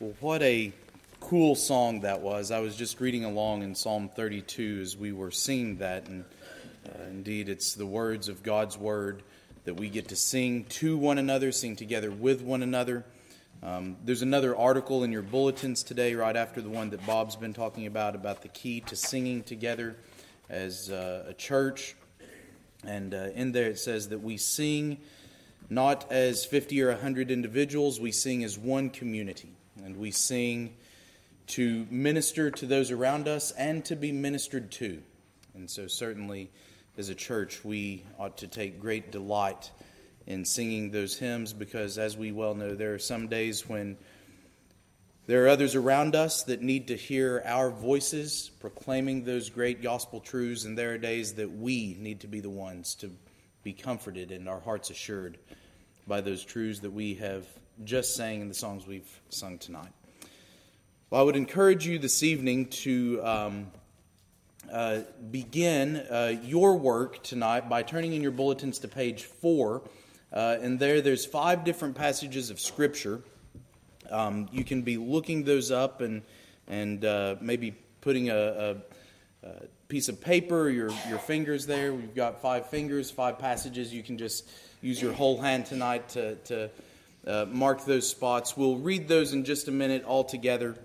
Well, what a cool song that was. I was just reading along in Psalm 32 as we were singing that, and uh, indeed, it's the words of God's Word that we get to sing to one another, sing together with one another. Um, there's another article in your bulletins today, right after the one that Bob's been talking about, about the key to singing together as uh, a church. And uh, in there it says that we sing not as 50 or 100 individuals, we sing as one community and we sing to minister to those around us and to be ministered to. And so, certainly, as a church, we ought to take great delight in singing those hymns because, as we well know, there are some days when there are others around us that need to hear our voices proclaiming those great gospel truths, and there are days that we need to be the ones to be comforted and our hearts assured by those truths that we have just sang in the songs we've sung tonight. Well, I would encourage you this evening to um, uh, begin uh, your work tonight by turning in your bulletins to page four. Uh, and there, there's five different passages of Scripture. Um, you can be looking those up and, and uh, maybe putting a, a, a, piece of paper, your, your fingers there. We've got five fingers, five passages. You can just use your whole hand tonight to, to uh, mark those spots. We'll read those in just a minute all together.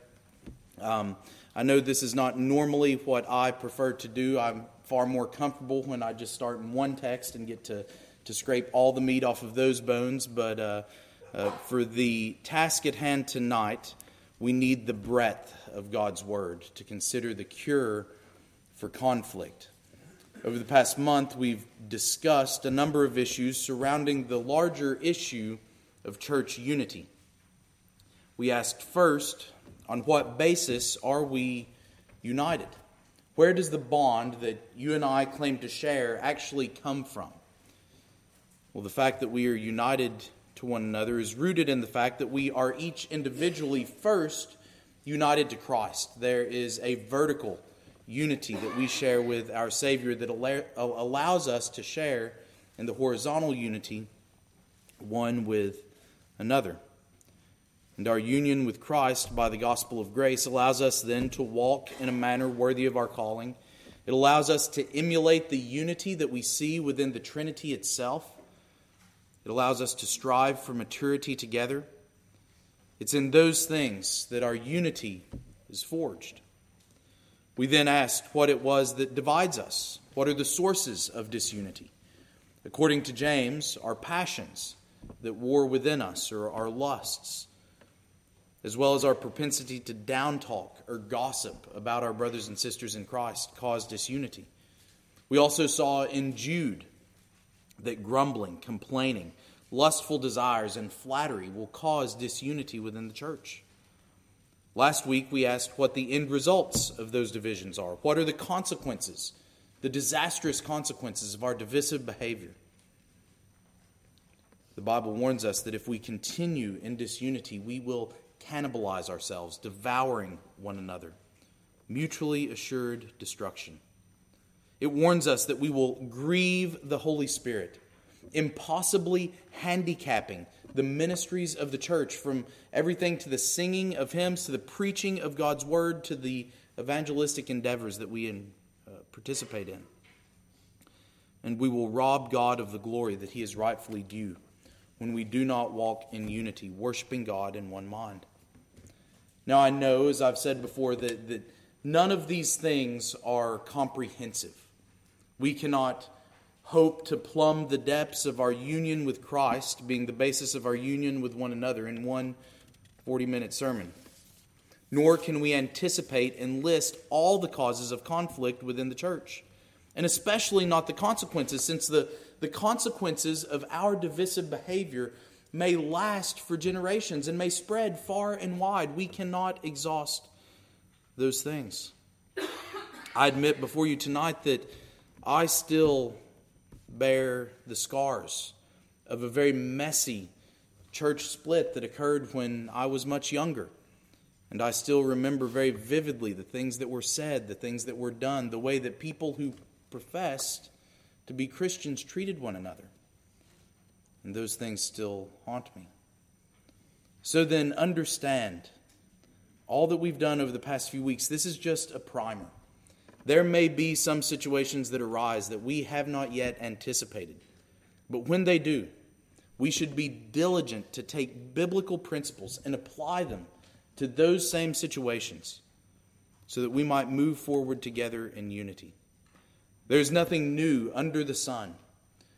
Um, I know this is not normally what I prefer to do. I'm far more comfortable when I just start in one text and get to, to scrape all the meat off of those bones. But uh, uh, for the task at hand tonight, we need the breadth of God's Word to consider the cure for conflict. Over the past month, we've discussed a number of issues surrounding the larger issue of church unity. We asked first, on what basis are we united? Where does the bond that you and I claim to share actually come from? Well, the fact that we are united to one another is rooted in the fact that we are each individually first united to Christ. There is a vertical unity that we share with our Savior that allows us to share in the horizontal unity one with another. And our union with Christ by the gospel of grace allows us then to walk in a manner worthy of our calling. It allows us to emulate the unity that we see within the Trinity itself. It allows us to strive for maturity together. It's in those things that our unity is forged. We then asked what it was that divides us. What are the sources of disunity? According to James, our passions that war within us or our lusts as well as our propensity to down talk or gossip about our brothers and sisters in Christ, cause disunity. We also saw in Jude that grumbling, complaining, lustful desires, and flattery will cause disunity within the church. Last week, we asked what the end results of those divisions are. What are the consequences, the disastrous consequences of our divisive behavior? The Bible warns us that if we continue in disunity, we will cannibalize ourselves, devouring one another, mutually assured destruction. It warns us that we will grieve the Holy Spirit, impossibly handicapping the ministries of the church from everything to the singing of hymns, to the preaching of God's word, to the evangelistic endeavors that we in, uh, participate in. And we will rob God of the glory that he is rightfully due when we do not walk in unity, worshiping God in one mind. Now, I know, as I've said before, that, that none of these things are comprehensive. We cannot hope to plumb the depths of our union with Christ, being the basis of our union with one another, in one 40 minute sermon. Nor can we anticipate and list all the causes of conflict within the church, and especially not the consequences, since the, the consequences of our divisive behavior may last for generations and may spread far and wide. We cannot exhaust those things. I admit before you tonight that I still bear the scars of a very messy church split that occurred when I was much younger. And I still remember very vividly the things that were said, the things that were done, the way that people who professed to be Christians treated one another and those things still haunt me. So then, understand all that we've done over the past few weeks, this is just a primer. There may be some situations that arise that we have not yet anticipated. But when they do, we should be diligent to take biblical principles and apply them to those same situations so that we might move forward together in unity. There's nothing new under the sun.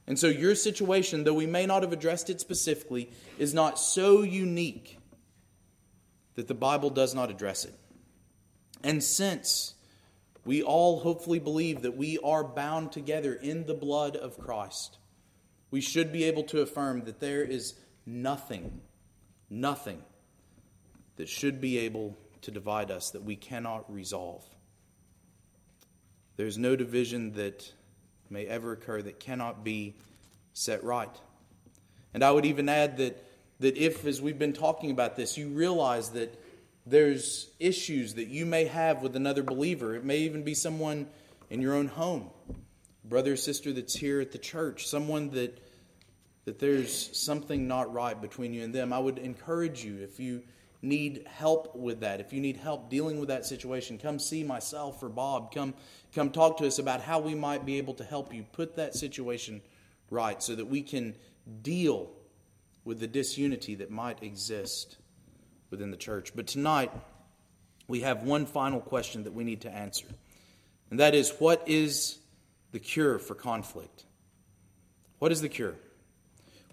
And so, your situation, though we may not have addressed it specifically, is not so unique that the Bible does not address it. And since we all hopefully believe that we are bound together in the blood of Christ, we should be able to affirm that there is nothing, nothing that should be able to divide us that we cannot resolve. There's no division that may ever occur that cannot be set right. And I would even add that, that if, as we've been talking about this, you realize that there's issues that you may have with another believer, it may even be someone in your own home, brother or sister that's here at the church, someone that that there's something not right between you and them, I would encourage you if you need help with that, if you need help dealing with that situation, come see myself or Bob. Come, come talk to us about how we might be able to help you put that situation right so that we can deal with the disunity that might exist within the church. But tonight, we have one final question that we need to answer. And that is what is the cure for conflict? What is the cure?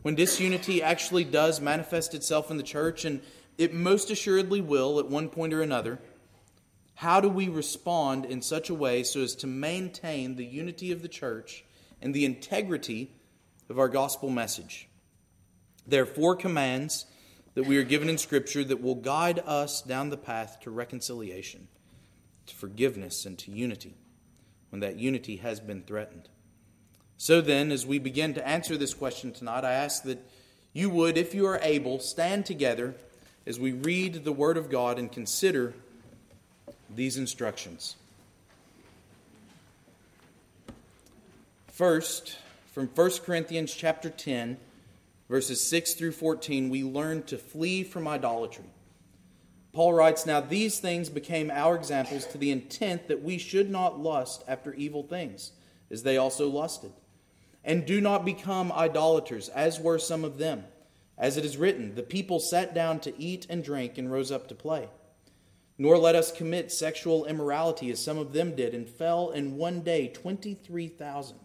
When disunity actually does manifest itself in the church and it most assuredly will at one point or another. How do we respond in such a way so as to maintain the unity of the church and the integrity of our gospel message? There are four commands that we are given in Scripture that will guide us down the path to reconciliation, to forgiveness, and to unity when that unity has been threatened. So then, as we begin to answer this question tonight, I ask that you would, if you are able, stand together as we read the Word of God and consider these instructions. First, from 1 Corinthians chapter 10, verses 6 through 14, we learn to flee from idolatry. Paul writes, Now these things became our examples to the intent that we should not lust after evil things, as they also lusted. And do not become idolaters, as were some of them. As it is written, the people sat down to eat and drink and rose up to play. Nor let us commit sexual immorality as some of them did and fell in one day 23,000.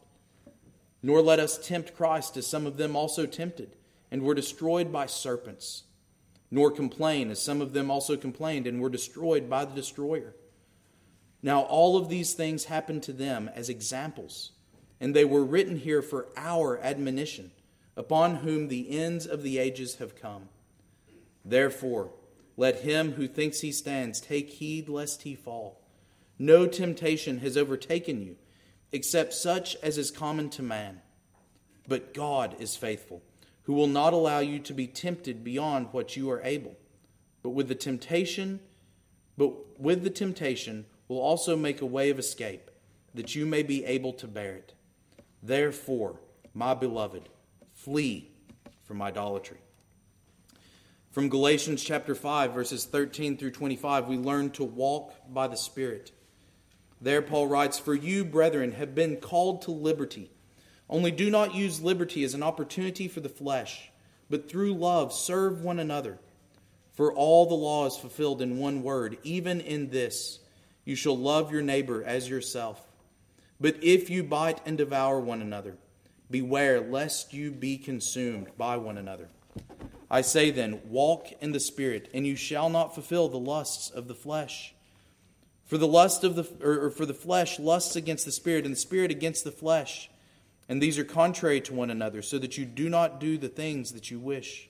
Nor let us tempt Christ as some of them also tempted and were destroyed by serpents. Nor complain as some of them also complained and were destroyed by the destroyer. Now all of these things happened to them as examples, and they were written here for our admonition upon whom the ends of the ages have come. Therefore, let him who thinks he stands take heed lest he fall. No temptation has overtaken you, except such as is common to man. But God is faithful, who will not allow you to be tempted beyond what you are able. But with the temptation, but with the temptation will also make a way of escape, that you may be able to bear it. Therefore, my beloved, Flee from idolatry. From Galatians chapter 5, verses 13 through 25, we learn to walk by the Spirit. There, Paul writes, For you, brethren, have been called to liberty. Only do not use liberty as an opportunity for the flesh, but through love serve one another. For all the law is fulfilled in one word, even in this you shall love your neighbor as yourself. But if you bite and devour one another, Beware lest you be consumed by one another. I say then, walk in the Spirit, and you shall not fulfill the lusts of the flesh. For the lust of the or for the flesh lusts against the spirit, and the spirit against the flesh. And these are contrary to one another, so that you do not do the things that you wish.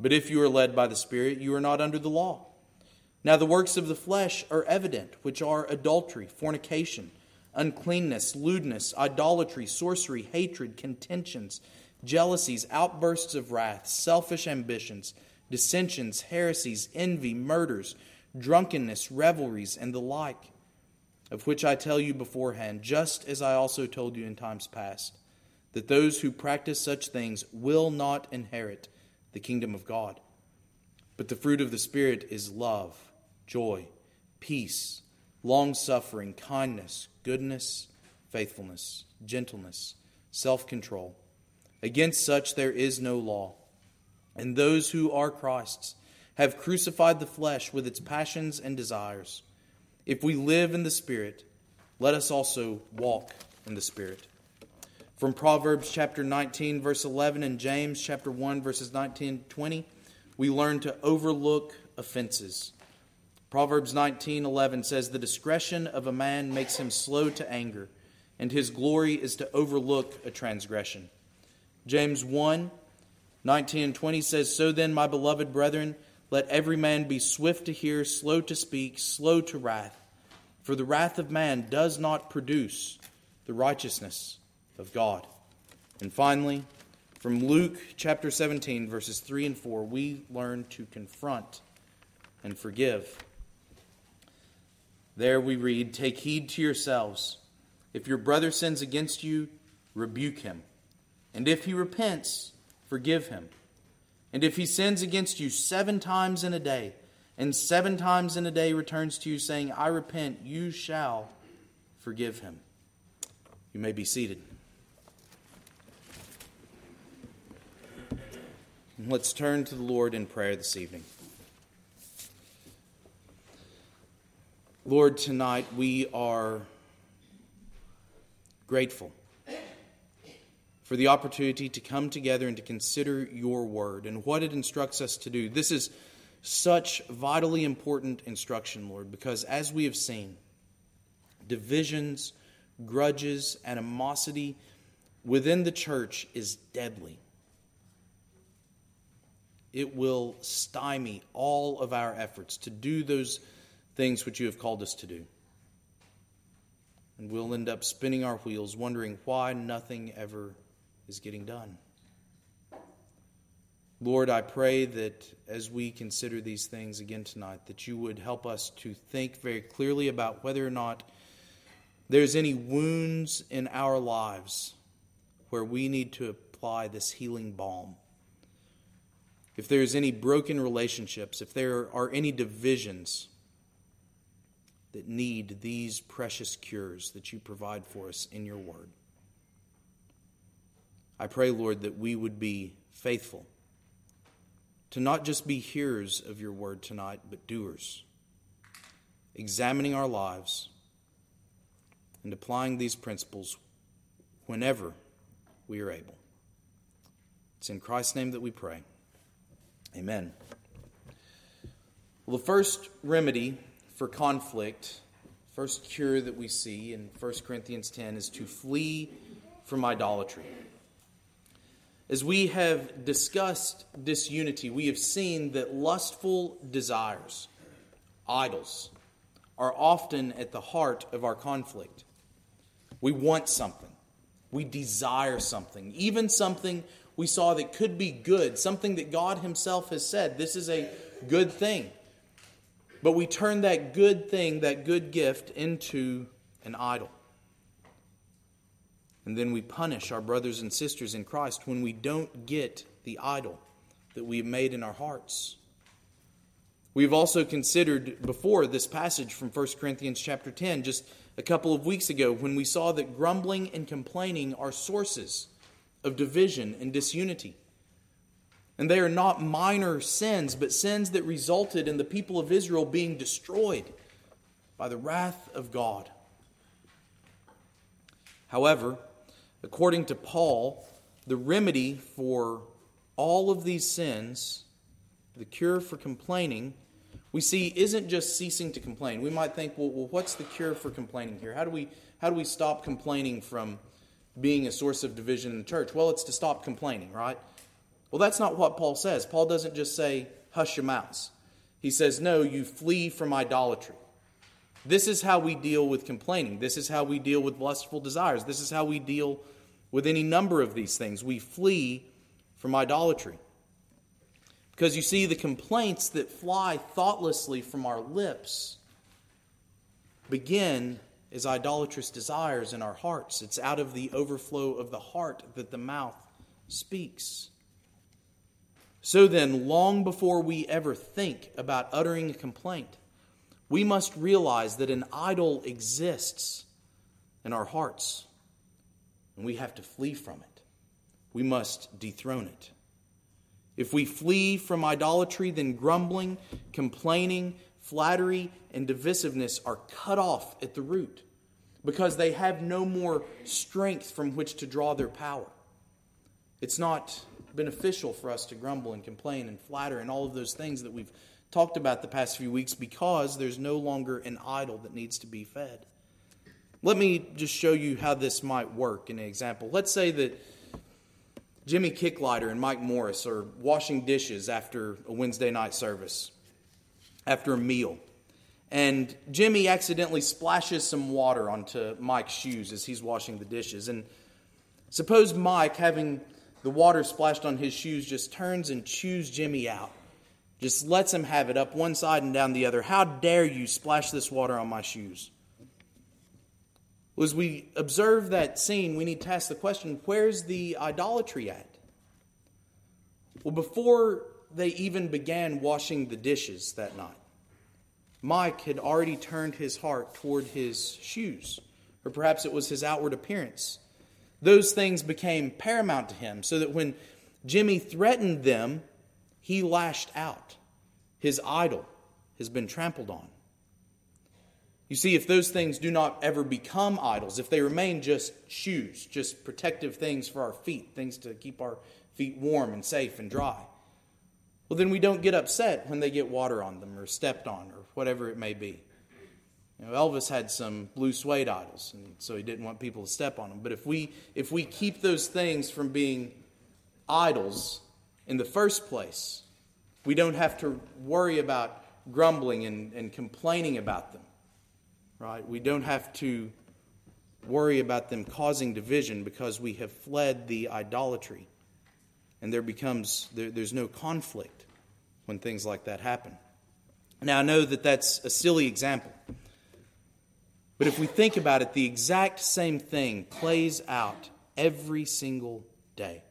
But if you are led by the Spirit, you are not under the law. Now the works of the flesh are evident, which are adultery, fornication uncleanness, lewdness, idolatry, sorcery, hatred, contentions, jealousies, outbursts of wrath, selfish ambitions, dissensions, heresies, envy, murders, drunkenness, revelries, and the like, of which I tell you beforehand, just as I also told you in times past, that those who practice such things will not inherit the kingdom of God. But the fruit of the Spirit is love joy, peace, long suffering, kindness, goodness, faithfulness, gentleness, self control. Against such there is no law. And those who are Christ's have crucified the flesh with its passions and desires. If we live in the Spirit, let us also walk in the Spirit. From Proverbs chapter 19, verse 11, and James chapter 1, verses 19 20, we learn to overlook offenses. Proverbs 19:11 says the discretion of a man makes him slow to anger and his glory is to overlook a transgression. James 1 19 and 20 says, So then, my beloved brethren, let every man be swift to hear, slow to speak, slow to wrath. For the wrath of man does not produce the righteousness of God. And finally, from Luke chapter 17, verses 3 and 4, we learn to confront and forgive. There we read, Take heed to yourselves. If your brother sins against you, rebuke him. And if he repents, forgive him. And if he sins against you seven times in a day, and seven times in a day returns to you saying, I repent, you shall forgive him. You may be seated. Let's turn to the Lord in prayer this evening. Lord, tonight we are grateful for the opportunity to come together and to consider your word and what it instructs us to do. This is such vitally important instruction, Lord, because as we have seen, divisions, grudges, animosity within the church is deadly. It will stymie all of our efforts to do those things which you have called us to do. And we'll end up spinning our wheels, wondering why nothing ever is getting done. Lord, I pray that as we consider these things again tonight, that you would help us to think very clearly about whether or not there's any wounds in our lives where we need to apply this healing balm. If there's any broken relationships, if there are any divisions, that need these precious cures that you provide for us in your word. I pray, Lord, that we would be faithful to not just be hearers of your word tonight, but doers, examining our lives and applying these principles whenever we are able. It's in Christ's name that we pray. Amen. Well, the first remedy for conflict, first cure that we see in 1 Corinthians 10 is to flee from idolatry. As we have discussed disunity, we have seen that lustful desires, idols, are often at the heart of our conflict. We want something, we desire something, even something we saw that could be good, something that God Himself has said this is a good thing. But we turn that good thing, that good gift, into an idol. And then we punish our brothers and sisters in Christ when we don't get the idol that we have made in our hearts. We've also considered before this passage from 1 Corinthians chapter 10 just a couple of weeks ago when we saw that grumbling and complaining are sources of division and disunity. And they are not minor sins, but sins that resulted in the people of Israel being destroyed by the wrath of God. However, according to Paul, the remedy for all of these sins, the cure for complaining, we see isn't just ceasing to complain. We might think, well, well what's the cure for complaining here? How do we how do we stop complaining from being a source of division in the church? Well, it's to stop complaining, right? Well, that's not what Paul says. Paul doesn't just say, hush your mouths. He says, no, you flee from idolatry. This is how we deal with complaining. This is how we deal with lustful desires. This is how we deal with any number of these things. We flee from idolatry. Because you see, the complaints that fly thoughtlessly from our lips begin as idolatrous desires in our hearts. It's out of the overflow of the heart that the mouth speaks. So then, long before we ever think about uttering a complaint, we must realize that an idol exists in our hearts, and we have to flee from it. We must dethrone it. If we flee from idolatry, then grumbling, complaining, flattery, and divisiveness are cut off at the root because they have no more strength from which to draw their power. It's not beneficial for us to grumble and complain and flatter and all of those things that we've talked about the past few weeks because there's no longer an idol that needs to be fed. Let me just show you how this might work in an example. Let's say that Jimmy Kicklighter and Mike Morris are washing dishes after a Wednesday night service, after a meal. And Jimmy accidentally splashes some water onto Mike's shoes as he's washing the dishes. And suppose Mike, having the water splashed on his shoes, just turns and chews Jimmy out just lets him have it up one side and down the other. How dare you splash this water on my shoes? As we observe that scene, we need to ask the question where's the idolatry at? Well, before they even began washing the dishes that night, Mike had already turned his heart toward his shoes, or perhaps it was his outward appearance. Those things became paramount to him, so that when Jimmy threatened them, he lashed out. His idol has been trampled on. You see, if those things do not ever become idols, if they remain just shoes, just protective things for our feet, things to keep our feet warm and safe and dry, well, then we don't get upset when they get water on them or stepped on or whatever it may be. You know, Elvis had some blue suede idols, and so he didn't want people to step on them. But if we if we keep those things from being idols, in the first place. We don't have to worry about grumbling and, and complaining about them, right? We don't have to worry about them causing division because we have fled the idolatry. And there becomes, there, there's no conflict when things like that happen. Now, I know that that's a silly example. But if we think about it, the exact same thing plays out every single day.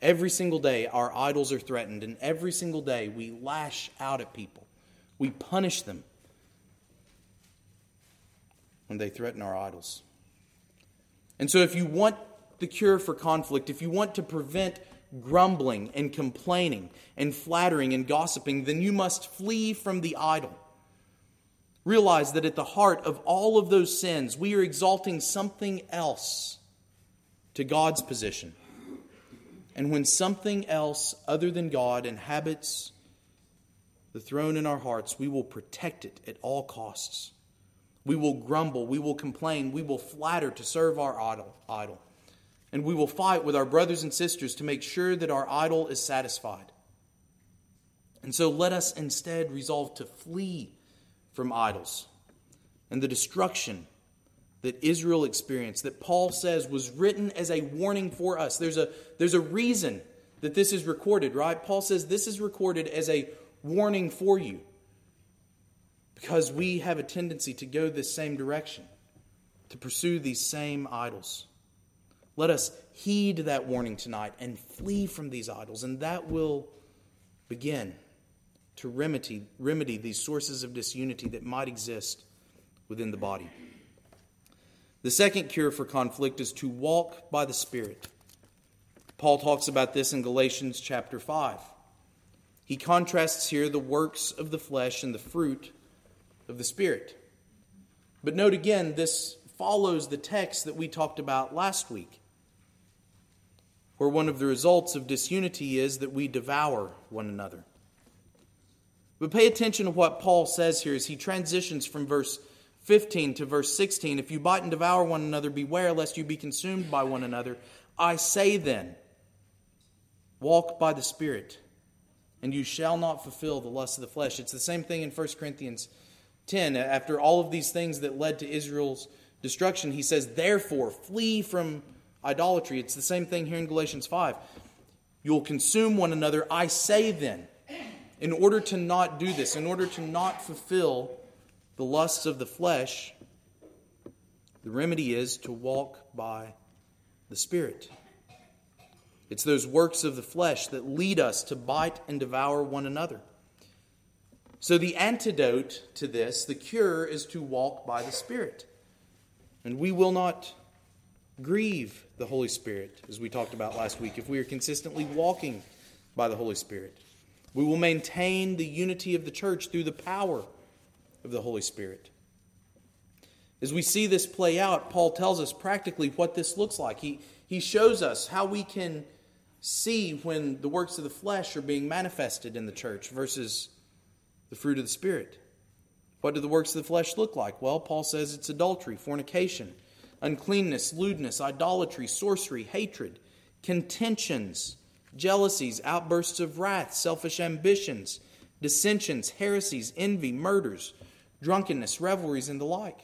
Every single day, our idols are threatened, and every single day, we lash out at people. We punish them when they threaten our idols. And so, if you want the cure for conflict, if you want to prevent grumbling and complaining and flattering and gossiping, then you must flee from the idol. Realize that at the heart of all of those sins, we are exalting something else to God's position. And when something else other than God inhabits the throne in our hearts, we will protect it at all costs. We will grumble, we will complain, we will flatter to serve our idol. And we will fight with our brothers and sisters to make sure that our idol is satisfied. And so let us instead resolve to flee from idols and the destruction that Israel experienced, that Paul says was written as a warning for us. There's a, there's a reason that this is recorded, right? Paul says this is recorded as a warning for you because we have a tendency to go this same direction, to pursue these same idols. Let us heed that warning tonight and flee from these idols, and that will begin to remedy, remedy these sources of disunity that might exist within the body. The second cure for conflict is to walk by the Spirit. Paul talks about this in Galatians chapter 5. He contrasts here the works of the flesh and the fruit of the Spirit. But note again, this follows the text that we talked about last week, where one of the results of disunity is that we devour one another. But pay attention to what Paul says here as he transitions from verse 15 to verse 16 If you bite and devour one another, beware lest you be consumed by one another. I say then, walk by the Spirit, and you shall not fulfill the lust of the flesh. It's the same thing in 1 Corinthians 10. After all of these things that led to Israel's destruction, he says, Therefore, flee from idolatry. It's the same thing here in Galatians 5. You'll consume one another. I say then, in order to not do this, in order to not fulfill the lusts of the flesh, the remedy is to walk by the Spirit. It's those works of the flesh that lead us to bite and devour one another. So, the antidote to this, the cure, is to walk by the Spirit. And we will not grieve the Holy Spirit, as we talked about last week, if we are consistently walking by the Holy Spirit. We will maintain the unity of the church through the power of the Holy Spirit. As we see this play out, Paul tells us practically what this looks like. He, he shows us how we can see when the works of the flesh are being manifested in the church versus the fruit of the Spirit. What do the works of the flesh look like? Well, Paul says it's adultery, fornication, uncleanness, lewdness, idolatry, sorcery, hatred, contentions, jealousies, outbursts of wrath, selfish ambitions, dissensions, heresies, envy, murders, drunkenness, revelries, and the like.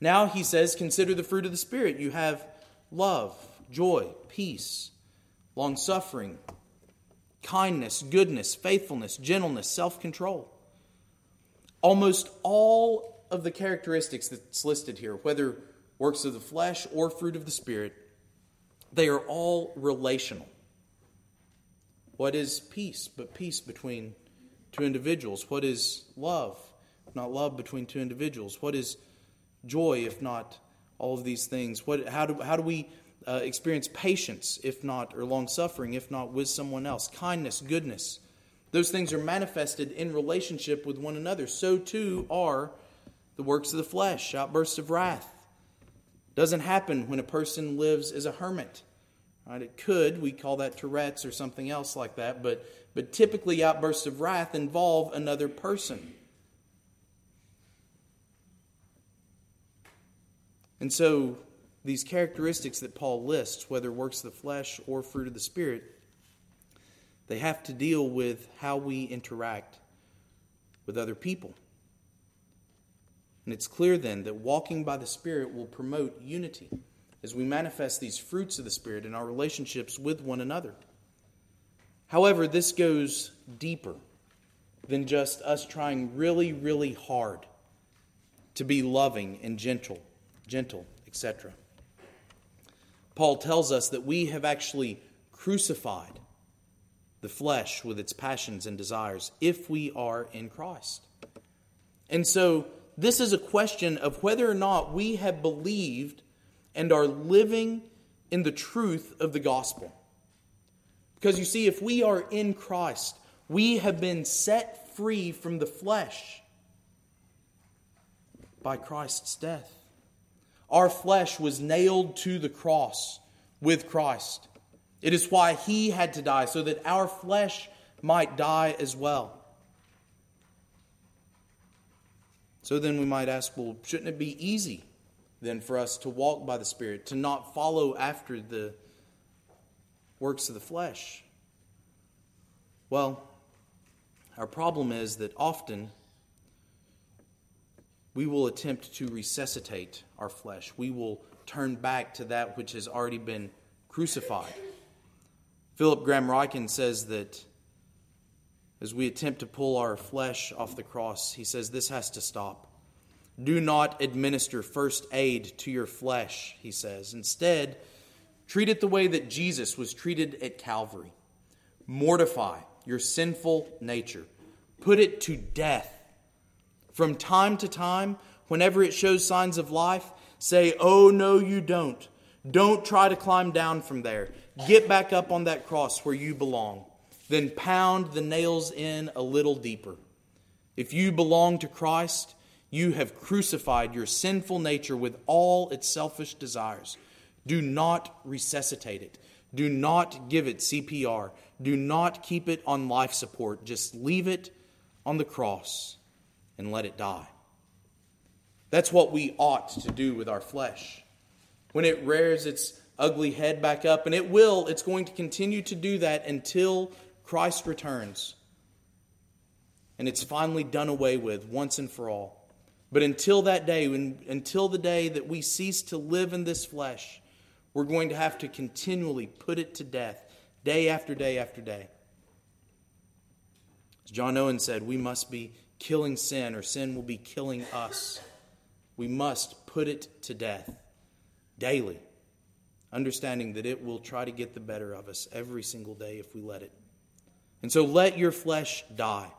Now he says, consider the fruit of the Spirit. You have love, joy, peace, long suffering, kindness, goodness, faithfulness, gentleness, self control. Almost all of the characteristics that's listed here, whether works of the flesh or fruit of the Spirit, they are all relational. What is peace but peace between two individuals? What is love? Not love between two individuals. What is joy if not all of these things? What, how, do, how do we uh, experience patience if not, or long suffering if not with someone else? Kindness, goodness. Those things are manifested in relationship with one another. So too are the works of the flesh, outbursts of wrath. Doesn't happen when a person lives as a hermit. Right? It could, we call that Tourette's or something else like that, but, but typically outbursts of wrath involve another person. And so, these characteristics that Paul lists, whether works of the flesh or fruit of the Spirit, they have to deal with how we interact with other people. And it's clear then that walking by the Spirit will promote unity as we manifest these fruits of the Spirit in our relationships with one another. However, this goes deeper than just us trying really, really hard to be loving and gentle gentle, etc. Paul tells us that we have actually crucified the flesh with its passions and desires if we are in Christ. And so, this is a question of whether or not we have believed and are living in the truth of the gospel. Because you see, if we are in Christ, we have been set free from the flesh by Christ's death. Our flesh was nailed to the cross with Christ. It is why he had to die, so that our flesh might die as well. So then we might ask, well, shouldn't it be easy then for us to walk by the Spirit, to not follow after the works of the flesh? Well, our problem is that often we will attempt to resuscitate our flesh. We will turn back to that which has already been crucified. Philip Graham Ryken says that as we attempt to pull our flesh off the cross, he says this has to stop. Do not administer first aid to your flesh, he says. Instead, treat it the way that Jesus was treated at Calvary. Mortify your sinful nature, put it to death from time to time, whenever it shows signs of life, say, Oh, no, you don't. Don't try to climb down from there. Get back up on that cross where you belong. Then pound the nails in a little deeper. If you belong to Christ, you have crucified your sinful nature with all its selfish desires. Do not resuscitate it. Do not give it CPR. Do not keep it on life support. Just leave it on the cross and let it die. That's what we ought to do with our flesh. When it rears its ugly head back up, and it will, it's going to continue to do that until Christ returns. And it's finally done away with once and for all. But until that day, when, until the day that we cease to live in this flesh, we're going to have to continually put it to death, day after day after day. As John Owen said, we must be killing sin, or sin will be killing us. We must put it to death daily, understanding that it will try to get the better of us every single day if we let it. And so let your flesh die.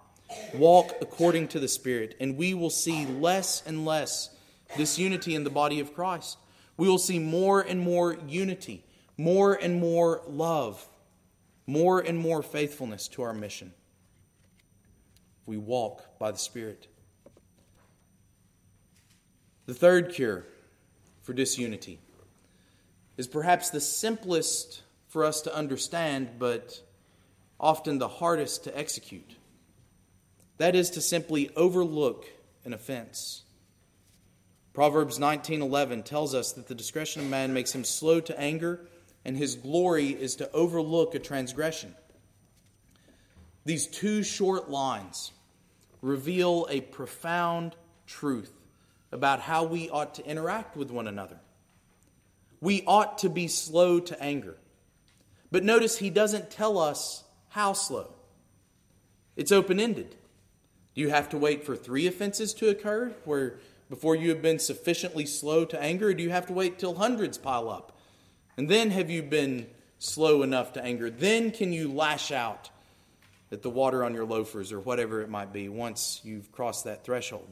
Walk according to the Spirit, and we will see less and less disunity in the body of Christ. We will see more and more unity, more and more love, more and more faithfulness to our mission. We walk by the Spirit. The third cure for disunity is perhaps the simplest for us to understand, but often the hardest to execute. That is to simply overlook an offense. Proverbs 19:11 tells us that the discretion of man makes him slow to anger and his glory is to overlook a transgression. These two short lines reveal a profound truth about how we ought to interact with one another. We ought to be slow to anger. But notice he doesn't tell us how slow. It's open ended. Do you have to wait for three offenses to occur where before you have been sufficiently slow to anger, or do you have to wait till hundreds pile up? And then have you been slow enough to anger? Then can you lash out at the water on your loafers or whatever it might be once you've crossed that threshold.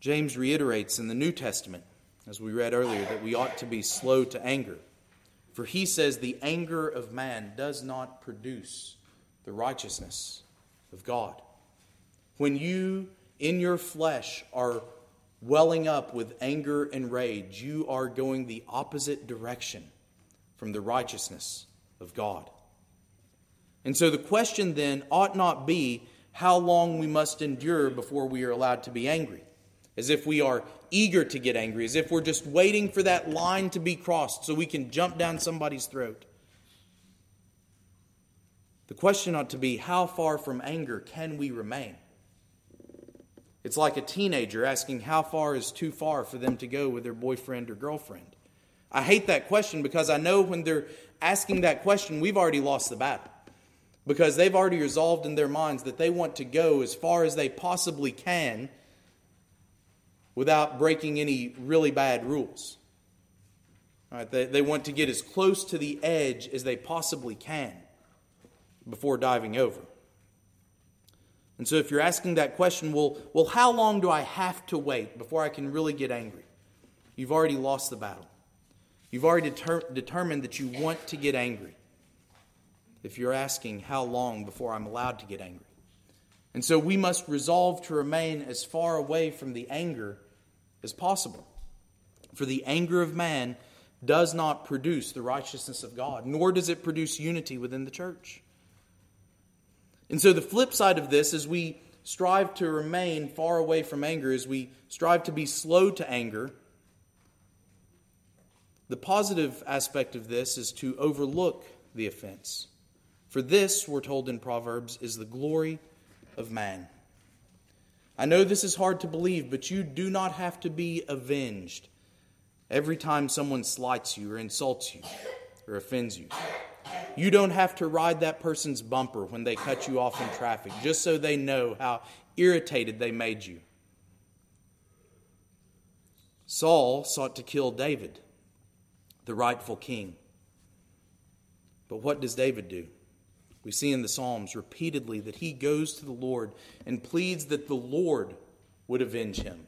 James reiterates in the New Testament, as we read earlier, that we ought to be slow to anger. For he says, The anger of man does not produce the righteousness of God. When you, in your flesh, are welling up with anger and rage, you are going the opposite direction from the righteousness of God. And so the question then ought not be how long we must endure before we are allowed to be angry, as if we are eager to get angry, as if we're just waiting for that line to be crossed so we can jump down somebody's throat. The question ought to be how far from anger can we remain? It's like a teenager asking how far is too far for them to go with their boyfriend or girlfriend. I hate that question because I know when they're asking that question, we've already lost the battle. Because they've already resolved in their minds that they want to go as far as they possibly can without breaking any really bad rules. Right? they, they want to get as close to the edge as they possibly can before diving over. And so, if you're asking that question, well, well, how long do I have to wait before I can really get angry? You've already lost the battle. You've already deter- determined that you want to get angry. If you're asking how long before I'm allowed to get angry. And so we must resolve to remain as far away from the anger as possible. For the anger of man does not produce the righteousness of God, nor does it produce unity within the church. And so the flip side of this is we strive to remain far away from anger, as we strive to be slow to anger, the positive aspect of this is to overlook the offense. For this, we're told in Proverbs, is the glory of man. I know this is hard to believe, but you do not have to be avenged every time someone slights you or insults you or offends you. You don't have to ride that person's bumper when they cut you off in traffic just so they know how irritated they made you. Saul sought to kill David the rightful king. But what does David do? We see in the Psalms repeatedly that he goes to the Lord and pleads that the Lord would avenge him.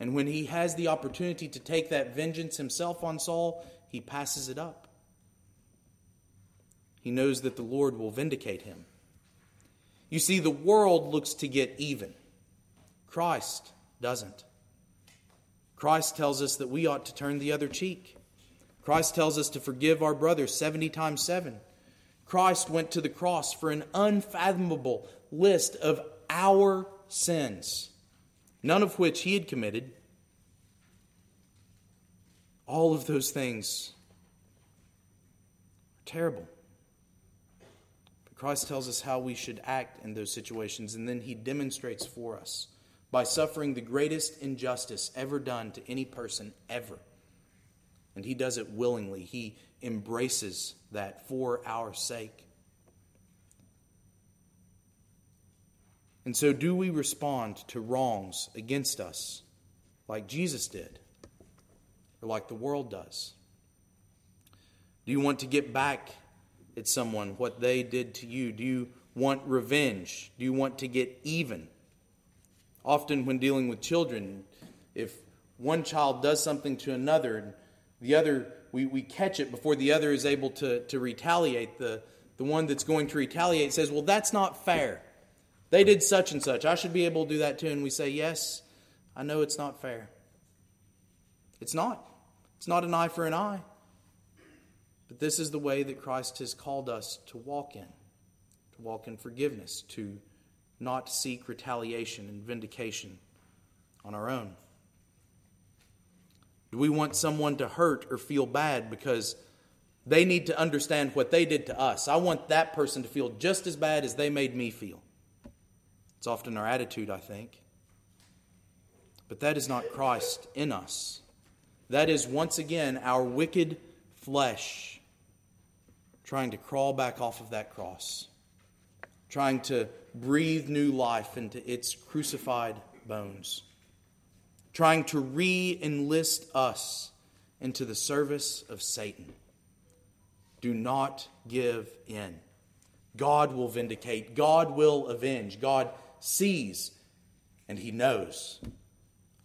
And when he has the opportunity to take that vengeance himself on Saul, he passes it up. He knows that the Lord will vindicate him. You see, the world looks to get even, Christ doesn't. Christ tells us that we ought to turn the other cheek. Christ tells us to forgive our brother 70 times 7. Christ went to the cross for an unfathomable list of our sins, none of which he had committed. All of those things are terrible. But Christ tells us how we should act in those situations, and then he demonstrates for us by suffering the greatest injustice ever done to any person ever and he does it willingly. He embraces that for our sake. And so, do we respond to wrongs against us like Jesus did, or like the world does? Do you want to get back at someone what they did to you? Do you want revenge? Do you want to get even? Often, when dealing with children, if one child does something to another, the other, we, we catch it before the other is able to, to retaliate. The, the one that's going to retaliate says, Well, that's not fair. They did such and such. I should be able to do that too. And we say, Yes, I know it's not fair. It's not. It's not an eye for an eye. But this is the way that Christ has called us to walk in, to walk in forgiveness, to not seek retaliation and vindication on our own. Do we want someone to hurt or feel bad because they need to understand what they did to us? I want that person to feel just as bad as they made me feel. It's often our attitude, I think. But that is not Christ in us. That is once again our wicked flesh trying to crawl back off of that cross, trying to breathe new life into its crucified bones trying to re enlist us into the service of Satan. Do not give in. God will vindicate, God will avenge. God sees and he knows.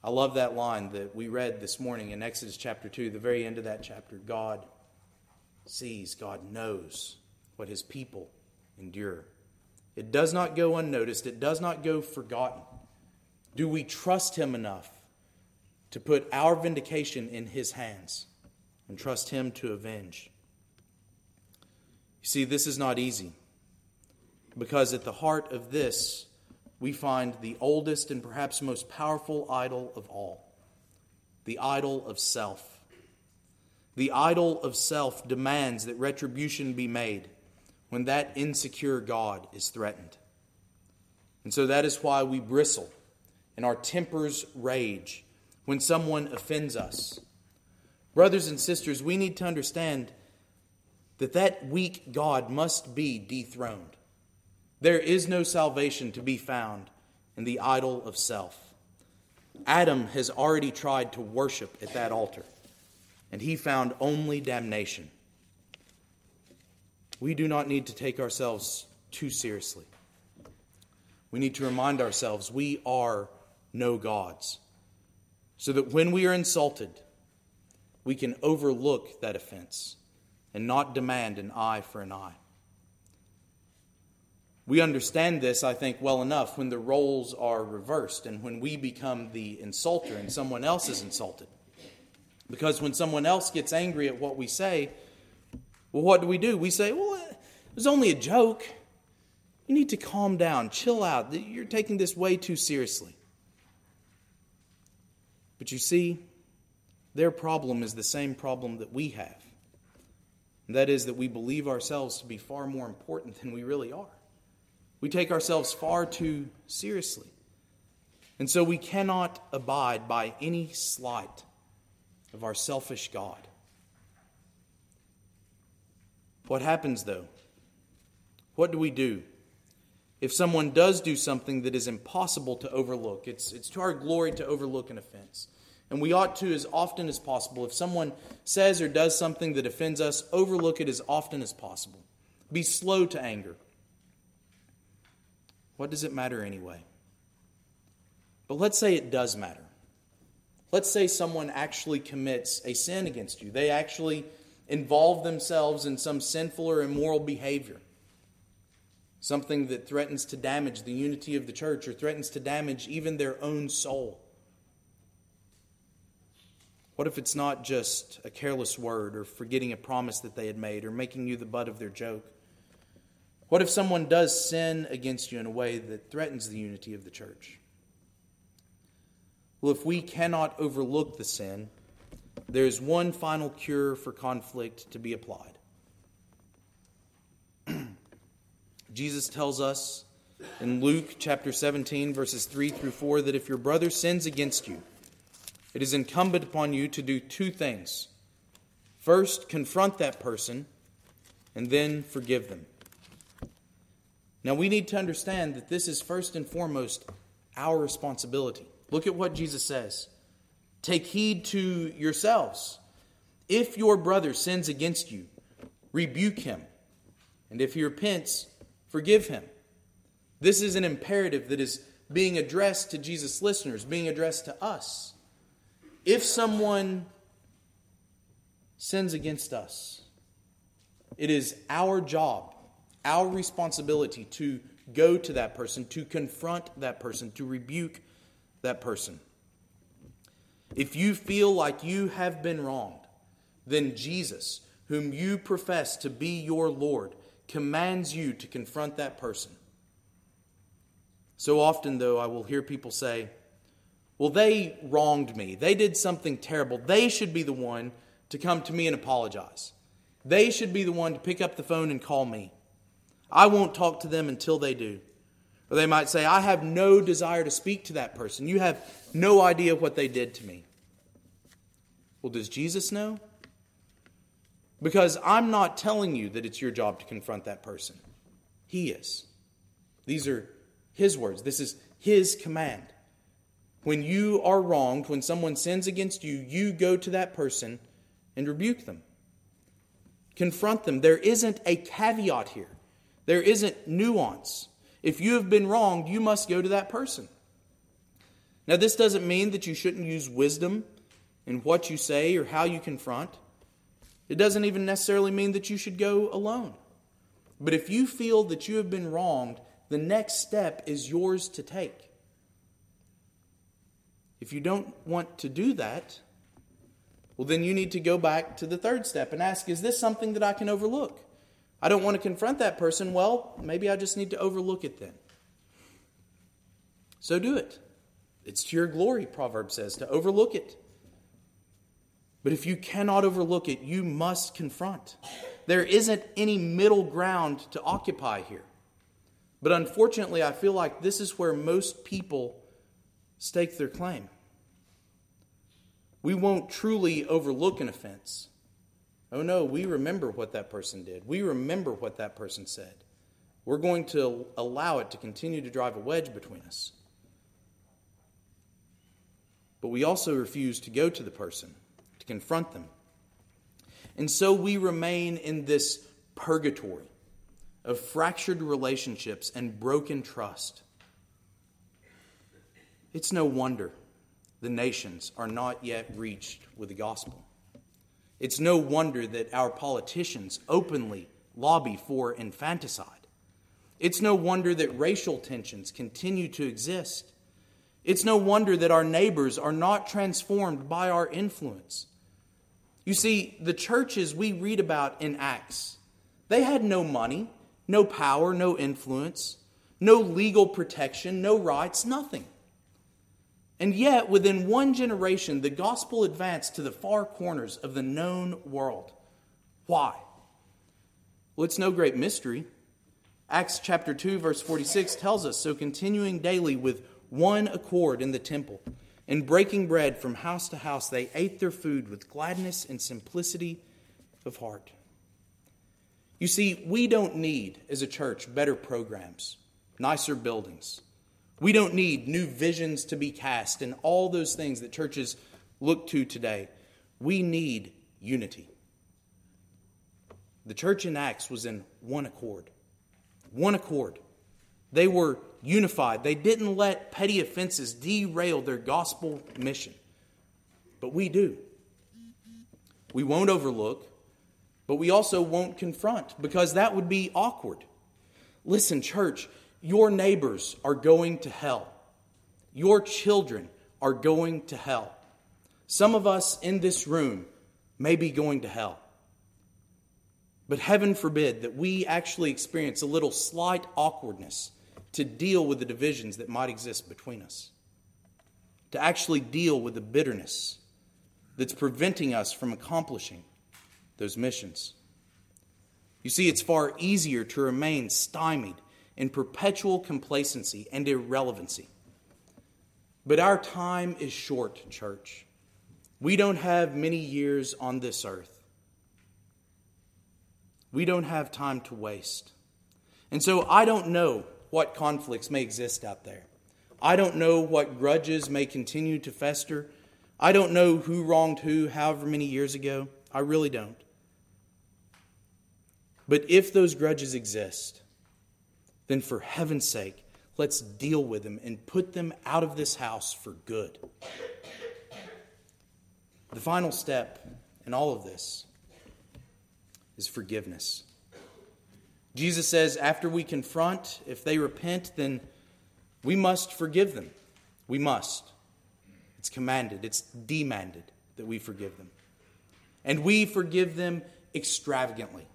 I love that line that we read this morning in Exodus chapter 2, the very end of that chapter. God sees, God knows what his people endure. It does not go unnoticed, it does not go forgotten. Do we trust him enough to put our vindication in His hands and trust Him to avenge. You see, this is not easy because at the heart of this, we find the oldest and perhaps most powerful idol of all the idol of self. The idol of self demands that retribution be made when that insecure God is threatened. And so that is why we bristle and our tempers rage when someone offends us. Brothers and sisters, we need to understand that that weak God must be dethroned. There is no salvation to be found in the idol of self. Adam has already tried to worship at that altar, and he found only damnation. We do not need to take ourselves too seriously. We need to remind ourselves we are no gods so that when we are insulted, we can overlook that offense and not demand an eye for an eye. We understand this, I think, well enough when the roles are reversed and when we become the insulter and someone else is insulted. Because when someone else gets angry at what we say, well, what do we do? We say, well, it was only a joke. You need to calm down, chill out. You're taking this way too seriously. But you see, their problem is the same problem that we have. That is that we believe ourselves to be far more important than we really are. We take ourselves far too seriously. And so we cannot abide by any slight of our selfish God. What happens though? What do we do? If someone does do something that is impossible to overlook, it's, it's to our glory to overlook an offense. And we ought to, as often as possible, if someone says or does something that offends us, overlook it as often as possible. Be slow to anger. What does it matter anyway? But let's say it does matter. Let's say someone actually commits a sin against you. They actually involve themselves in some sinful or immoral behavior something that threatens to damage the unity of the church or threatens to damage even their own soul? What if it's not just a careless word or forgetting a promise that they had made or making you the butt of their joke? What if someone does sin against you in a way that threatens the unity of the church? Well, if we cannot overlook the sin, there's one final cure for conflict to be applied. Jesus tells us in Luke chapter 17, verses 3 through 4, that if your brother sins against you, it is incumbent upon you to do two things. First, confront that person, and then forgive them. Now, we need to understand that this is first and foremost our responsibility. Look at what Jesus says Take heed to yourselves. If your brother sins against you, rebuke him And if he repents, forgive him. This is an imperative that is being addressed to Jesus' listeners, being addressed to us. If someone sins against us, it is our job, our responsibility to go to that person, to confront that person, to rebuke that person. If you feel like you have been wronged, then Jesus, whom you profess to be your Lord, commands you to confront that person. So often, though, I will hear people say, Well, they wronged me. They did something terrible. They should be the one to come to me and apologize. They should be the one to pick up the phone and call me. I won't talk to them until they do. Or they might say, I have no desire to speak to that person. You have no idea what they did to me. Well, does Jesus know? Because I'm not telling you that it's your job to confront that person. He is. These are his words. This is his command. When you are wronged, when someone sins against you, you go to that person and rebuke them. Confront them. There isn't a caveat here, there isn't nuance. If you have been wronged, you must go to that person. Now, this doesn't mean that you shouldn't use wisdom in what you say or how you confront. It doesn't even necessarily mean that you should go alone. But if you feel that you have been wronged, the next step is yours to take. If you don't want to do that, well, then you need to go back to the third step and ask Is this something that I can overlook? I don't want to confront that person. Well, maybe I just need to overlook it then. So do it. It's to your glory, Proverb says, to overlook it. But if you cannot overlook it, you must confront. There isn't any middle ground to occupy here. But unfortunately, I feel like this is where most people stake their claim. We won't truly overlook an offense. Oh no, we remember what that person did. We remember what that person said. We're going to allow it to continue to drive a wedge between us. But we also refuse to go to the person confront them. And so we remain in this purgatory of fractured relationships and broken trust. It's no wonder the nations are not yet reached with the gospel. It's no wonder that our politicians openly lobby for infanticide. It's no wonder that racial tensions continue to exist. It's no wonder that our neighbors are not transformed by our influence. You see, the churches we read about in Acts, they had no money, no power, no influence, no legal protection, no rights, nothing. And yet, within one generation, the gospel advanced to the far corners of the known world. Why? Well, it's no great mystery. Acts chapter 2, verse 46 tells us so, continuing daily with one accord in the temple and breaking bread from house to house, they ate their food with gladness and simplicity of heart. You see, we don't need, as a church, better programs, nicer buildings. We don't need new visions to be cast and all those things that churches look to today. We need unity. The church in Acts was in one accord. One accord. They were unified. They didn't let petty offenses derail their gospel mission. But we do. We won't overlook, but we also won't confront because that would be awkward. Listen, church, your neighbors are going to hell. Your children are going to hell. Some of us in this room may be going to hell. But heaven forbid that we actually experience a little slight awkwardness to deal with the divisions that might exist between us, to actually deal with the bitterness that's preventing us from accomplishing those missions. You see, it's far easier to remain stymied in perpetual complacency and irrelevancy. But our time is short, church. We don't have many years on this earth. We don't have time to waste. And so I don't know what conflicts may exist out there. I don't know what grudges may continue to fester. I don't know who wronged who however many years ago. I really don't. But if those grudges exist, then for heaven's sake, let's deal with them and put them out of this house for good. The final step in all of this is forgiveness. Jesus says, after we confront, if they repent, then we must forgive them. We must. It's commanded, it's demanded that we forgive them. And we forgive them extravagantly,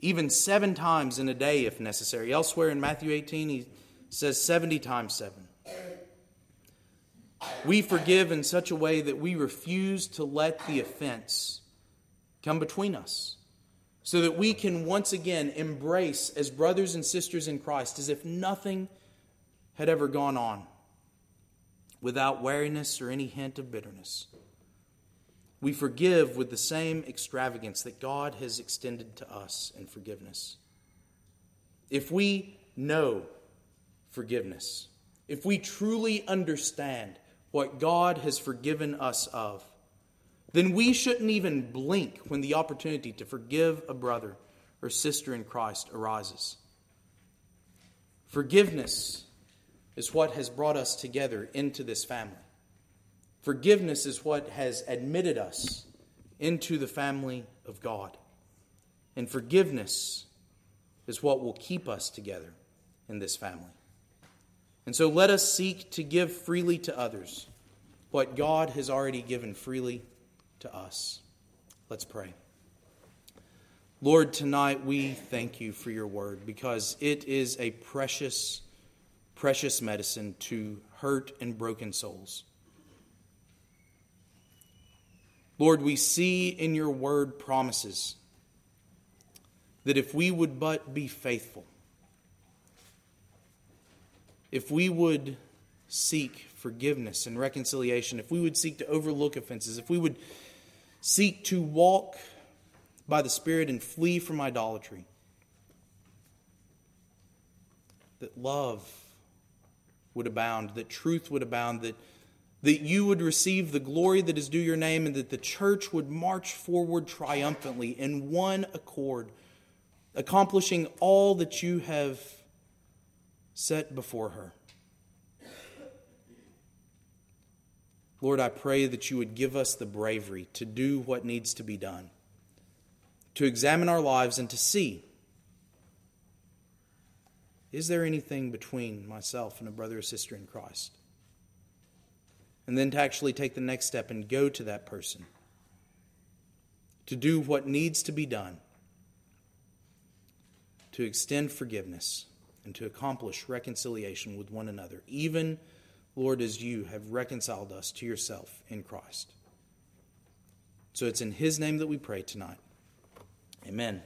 even seven times in a day if necessary. Elsewhere in Matthew 18, he says 70 times seven. We forgive in such a way that we refuse to let the offense come between us so that we can once again embrace as brothers and sisters in Christ as if nothing had ever gone on without wariness or any hint of bitterness. We forgive with the same extravagance that God has extended to us in forgiveness. If we know forgiveness, if we truly understand what God has forgiven us of, then we shouldn't even blink when the opportunity to forgive a brother or sister in Christ arises. Forgiveness is what has brought us together into this family. Forgiveness is what has admitted us into the family of God. And forgiveness is what will keep us together in this family. And so let us seek to give freely to others what God has already given freely to us. Let's pray. Lord, tonight we thank you for your word because it is a precious, precious medicine to hurt and broken souls. Lord, we see in your word promises that if we would but be faithful, if we would seek forgiveness and reconciliation, if we would seek to overlook offenses, if we would Seek to walk by the Spirit and flee from idolatry. That love would abound, that truth would abound, that, that you would receive the glory that is due your name, and that the church would march forward triumphantly in one accord, accomplishing all that you have set before her. Lord, I pray that you would give us the bravery to do what needs to be done, to examine our lives and to see is there anything between myself and a brother or sister in Christ? And then to actually take the next step and go to that person, to do what needs to be done, to extend forgiveness, and to accomplish reconciliation with one another, even Lord, as you have reconciled us to yourself in Christ. So it's in His name that we pray tonight. Amen.